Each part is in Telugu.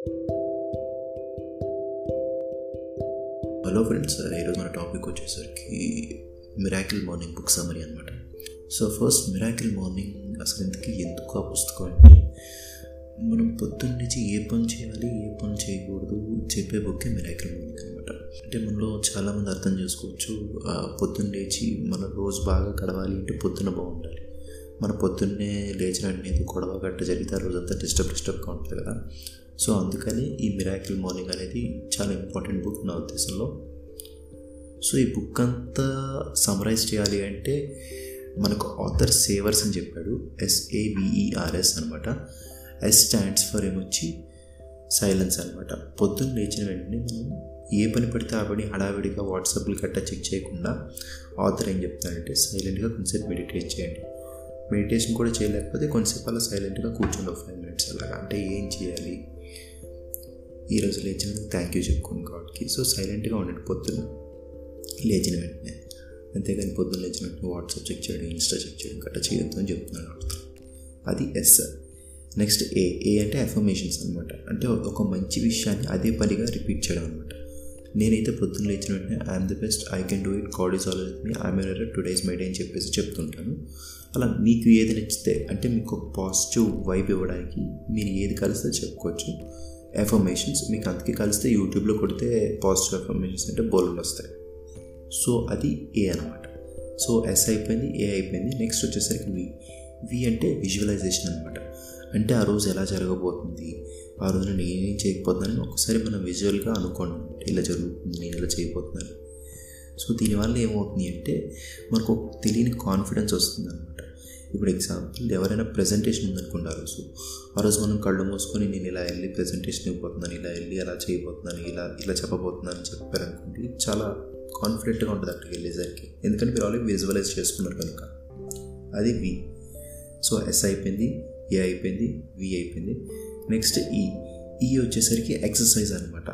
హలో ఫ్రెండ్స్ ఈరోజు మన టాపిక్ వచ్చేసరికి మిరాకిల్ మార్నింగ్ బుక్ సమరీ అనమాట సో ఫస్ట్ మిరాకిల్ మార్నింగ్ అసలు ఇంతకీ ఎందుకు ఆ పుస్తకం అంటే మనం పొద్దున్న నుంచి ఏ పని చేయాలి ఏ పని చేయకూడదు చెప్పే బుక్కే మిరాకిల్ మార్నింగ్ అనమాట అంటే మనలో చాలామంది అర్థం చేసుకోవచ్చు ఆ పొద్దున్న లేచి మన రోజు బాగా గడవాలి అంటే పొద్దున్న బాగుండాలి. మన పొద్దున్నే లేచిన వెంటనే గొడవ గట్ట జరిగితే ఆ రోజంతా డిస్టర్బ్ డిస్టర్బ్గా ఉంటుంది కదా. సో అందుకని ఈ మిరాకిల్ మార్నింగ్ అనేది చాలా ఇంపార్టెంట్ బుక్ నా ఉద్దేశంలో. సో ఈ బుక్ అంతా సమరైజ్ చేయాలి అంటే మనకు ఆథర్ సేవర్స్ అని చెప్పాడు. S A V E R S అనమాట ఎస్ స్టాండ్స్ ఫర్ ఏమొచ్చి? సైలెన్స్ అనమాట పొద్దున్న లేచిన వెంటనే మనం ఏ పని పడితే ఆ పని హడావిడిగా వాట్సాప్లు గట్టా చెక్ చేయకుండా ఆథర్ ఏం చెప్తారంటే సైలెంట్గా కొంచెంసేపు మెడిటేట్ చేయండి. మెడిటేషన్ కూడా చేయలేకపోతే కొంచెంసేపు అలా సైలెంట్గా కూర్చోండి ఫైవ్ మినిట్స్ అలాగా. అంటే ఏం చేయాలి? ఈరోజు లేచినందుకు థ్యాంక్ యూ చెప్పుకోండి గాడ్కి. సో సైలెంట్గా ఉండండి పొద్దున్న లేచిన వెంటనే. అంతేగాని పొద్దున్న లేచిన వెంటనే వాట్సాప్ చెక్ చేయడం ఇన్స్టా చెక్ చేయడం గట్రా చేయొద్దు అని చెప్తున్నాడు అది ఎస్ నెక్స్ట్ ఏ ఏ అంటే అఫర్మేషన్స్ అనమాట అంటే ఒక మంచి విషయాన్ని అదే పనిగా రిపీట్ చేయడం అనమాట నేనైతే పొద్దున్న లేచిన వెంటనే I'm the best I can do it God is all with me I'm uh today's my day అని చెప్పేసి చెప్తుంటాను. అలా మీకు ఏది నచ్చితే అంటే మీకు ఒక పాజిటివ్ వైబ్ ఇవ్వడానికి మీరు ఏది కలిస్తే చెప్పుకోవచ్చు. ఎఫర్మేషన్స్ మీకు అందుకే కలిస్తే యూట్యూబ్లో కొడితే పాజిటివ్ ఎఫర్మేషన్స్ అంటే బోల్డ్ వస్తాయి. సో అది ఏ అనమాట సో ఎస్ అయిపోయింది ఏ అయిపోయింది. నెక్స్ట్ వచ్చేసరికి వి వి అంటే విజువలైజేషన్ అనమాట అంటే ఆ రోజు ఎలా జరగబోతుంది? ఆ రోజు నేను ఏం చేయకపోతున్నాను ఒకసారి మనం విజువల్గా అనుకోండి. ఇలా జరుగుతుంది నేను ఇలా చేయబోతున్నాను. సో దీనివల్ల ఏమవుతుంది అంటే మనకు ఒక తెలియని కాన్ఫిడెన్స్ వస్తుంది అనమాట ఇప్పుడు ఎగ్జాంపుల్ ఎవరైనా ప్రజెంటేషన్ ఉందనుకోండి ఆ రోజు ఆ రోజు మనం కళ్ళు మూసుకొని నేను ఇలా వెళ్ళి ప్రజెంటేషన్ ఇవ్వబోతున్నాను ఇలా వెళ్ళి అలా చేయబోతున్నాను ఇలా ఇలా చెప్పబోతున్నాను అని చెప్పారనుకోండి చాలా కాన్ఫిడెంట్గా ఉంటుంది అక్కడికి వెళ్ళేసరికి. ఎందుకంటే మీరు ఆల్రెడీ విజువలైజ్ చేసుకున్నారు కనుక. అది వి సో ఎస్ అయిపోయింది ఏ అయిపోయింది వి అయిపోయింది. నెక్స్ట్ ఈ ఈ వచ్చేసరికి ఎక్సర్సైజ్ అనమాట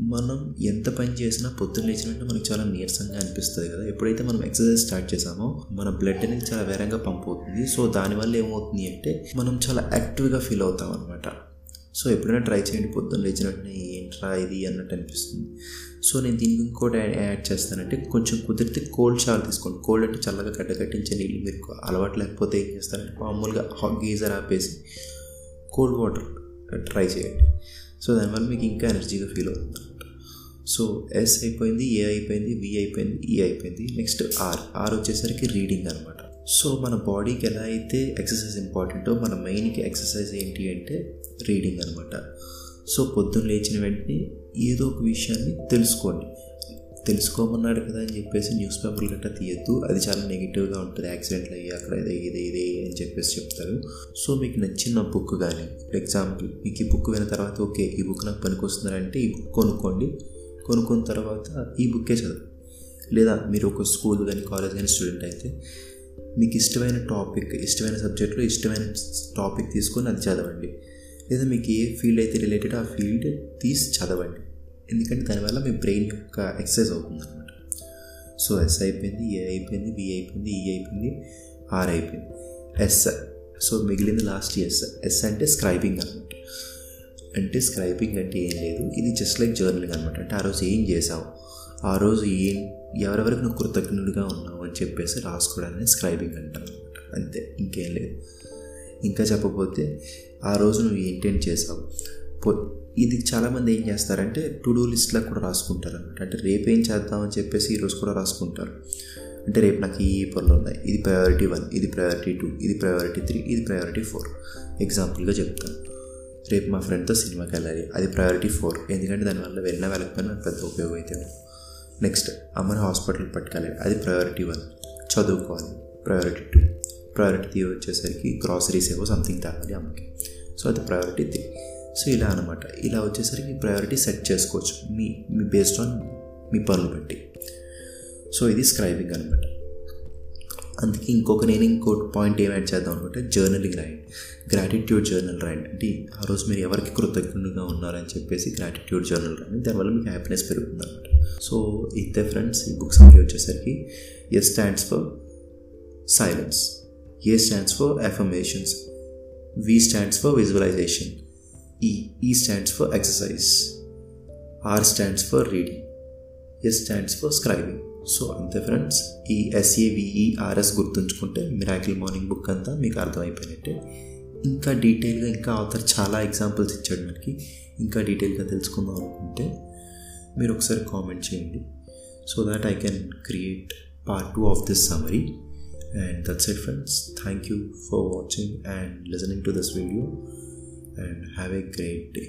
మనం ఎంత పని చేసినా పొద్దున్న లేచినట్టు మనకు చాలా నీరసంగా అనిపిస్తుంది కదా. ఎప్పుడైతే మనం ఎక్సర్సైజ్ స్టార్ట్ చేసామో మన బ్లడ్ అనేది చాలా వేరంగా పంప్ అవుతుంది. సో దానివల్ల ఏమవుతుంది అంటే మనం చాలా యాక్టివ్గా ఫీల్ అవుతాం అనమాట సో ఎప్పుడైనా ట్రై చేయండి పొద్దున్న లేచినట్టునే ఏంట్రా ఇది అన్నట్టు అనిపిస్తుంది. సో నేను దీనికి ఇంకోటి యాడ్ చేస్తానంటే కొంచెం కుదిరితే కోల్డ్ షవర్ తీసుకోండి. కోల్డ్ అంటే చల్లగా గడ్డ కట్టించే నీళ్ళు మీరు అలవాటు లేకపోతే ఏం చేస్తారంటే మామూలుగా హాట్ గీజర్ ఆపేసి కోల్డ్ వాటర్ ట్రై చేయండి. సో దానివల్ల మీకు ఇంకా ఎనర్జీగా ఫీల్ అవుతుంది. సో ఎస్ అయిపోయింది ఏ అయిపోయింది వి అయిపోయింది ఈ అయిపోయింది. నెక్స్ట్ ఆర్ ఆర్ వచ్చేసరికి రీడింగ్ అనమాట సో మన బాడీకి ఎలా అయితే ఎక్సర్సైజ్ ఇంపార్టెంటో మన మెయిన్కి ఎక్సర్సైజ్ ఏంటి అంటే రీడింగ్ అనమాట సో పొద్దున్న లేచిన వెంటనే ఏదో ఒక విషయాన్ని తెలుసుకోండి. తెలుసుకోమన్నాడు కదా అని చెప్పేసి న్యూస్ పేపర్లు గట్రా తీయద్దు. అది చాలా నెగిటివ్గా ఉంటుంది. యాక్సిడెంట్లు అయ్యి అక్కడ ఇదే ఇదే ఇదే అని చెప్పేసి చెప్తారు. సో మీకు నచ్చిన బుక్ కానీ ఫర్ ఎగ్జాంపుల్ మీకు ఈ బుక్ విన్న తర్వాత ఓకే ఈ బుక్ నాకు పనికొస్తుందంటే ఈ బుక్ కొనుక్కోండి. కొనుక్కున్న తర్వాత ఈ బుక్కే చదువు. లేదా మీరు ఒక స్కూల్ కానీ కాలేజ్ కానీ స్టూడెంట్ అయితే మీకు ఇష్టమైన టాపిక్ ఇష్టమైన సబ్జెక్ట్లో ఇష్టమైన టాపిక్ తీసుకొని అది చదవండి. లేదా మీకు ఏ ఫీల్డ్ అయితే రిలేటెడ్ ఆ ఫీల్డ్ తీసి చదవండి. ఎందుకంటే దానివల్ల మీ బ్రెయిన్ యొక్క ఎక్సర్సైజ్ అవుతుంది అనమాట సో ఎస్ అయిపోయింది ఏ అయిపోయింది బి అయిపోయింది ఈ అయిపోయింది ఆర్ అయిపోయింది. ఎస్. సో మిగిలింది లాస్ట్ ఎస్. ఎస్ అంటే స్క్రైబింగ్ అనమాట అంటే స్క్రైబింగ్ అంటే ఏం లేదు. ఇది జస్ట్ లైక్ జర్నలింగ్ అనమాట అంటే ఆ రోజు ఏం చేసావు ఆ రోజు ఏం ఎవరెవరికి నువ్వు కృతజ్ఞుడిగా ఉన్నావు అని చెప్పేసి రాసుకోవడానికి స్క్రైబింగ్ అంటారు అనమాట అంతే ఇంకేం లేదు. ఇంకా చెప్పబోతే ఆ రోజు నువ్వు ఏంటేంటి చేసావు పో ఇది చాలామంది ఏం చేస్తారంటే టు డూ లిస్ట్లో కూడా రాసుకుంటారు అనమాట అంటే రేపు ఏం చేద్దామని చెప్పేసి ఈరోజు కూడా రాసుకుంటారు. అంటే రేపు నాకు ఈ పనులు ఉన్నాయి. ఇది ప్రయారిటీ వన్ ఇది ప్రయారిటీ టూ ఇది ప్రయారిటీ త్రీ ఇది ప్రయారిటీ ఫోర్ ఎగ్జాంపుల్గా చెప్తాను. రేపు మా ఫ్రెండ్తో సినిమాకి వెళ్ళాలి. అది ప్రయారిటీ ఫోర్ ఎందుకంటే దానివల్ల వెళ్ళినా వెళ్ళకపోయినా నాకు పెద్ద ఉపయోగం అయితే నెక్స్ట్ అమ్మని హాస్పిటల్కి పట్టుకెళ్ళాలి. అది ప్రయారిటీ వన్ చదువుకోవాలి. ప్రయారిటీ టూ ప్రయారిటీ త్రీ వచ్చేసరికి గ్రాసరీస్ ఏవో సంథింగ్ తాగాలి అమ్మకి. సో అది ప్రయారిటీ త్రీ సో ఇలా అనమాట ఇలా వచ్చేసరికి ప్రయారిటీ సెట్ చేసుకోవచ్చు. మీ మీ బేస్డ్ ఆన్ మీ పనులు బట్టి. సో ఇది స్క్రైబింగ్ అనమాట అందుకే ఇంకొక నేను ఇంకో పాయింట్ ఏం యాడ్ చేద్దాం అనుకుంటే జర్నలింగ్ రాయండి గ్రాటిట్యూడ్ జర్నల్ రాయండి అంటే ఆ రోజు మీరు ఎవరికి కృతజ్ఞులుగా ఉన్నారని చెప్పేసి గ్రాటిట్యూడ్ జర్నల్ రాయండి దానివల్ల మీకు హ్యాపీనెస్ పెరుగుతుంది అనమాట సో ఇంతే ఫ్రెండ్స్ ఈ బుక్స్ అన్నీ వచ్చేసరికి S stands for silence A stands for affirmations V stands for visualisation E E stands for exercise R stands for reading S stands for scribing so అంతే ఫ్రెండ్స్ ఈ S A V E R S గుర్తుంచుకుంటే మిరాకిల్ మార్నింగ్ బుక్ అంతా మీకు అర్థమైపోయినట్టే. ఇంకా డీటెయిల్గా ఇంకా ఆథర్ చాలా ఎగ్జాంపుల్స్ ఇచ్చాడు మనకి. ఇంకా డీటెయిల్గా తెలుసుకుందాం అనుకుంటే మీరు ఒకసారి కామెంట్ చేయండి. So that I can create part two of this summary and that's it friends. Thank you for watching and listening to this video. And have a great day.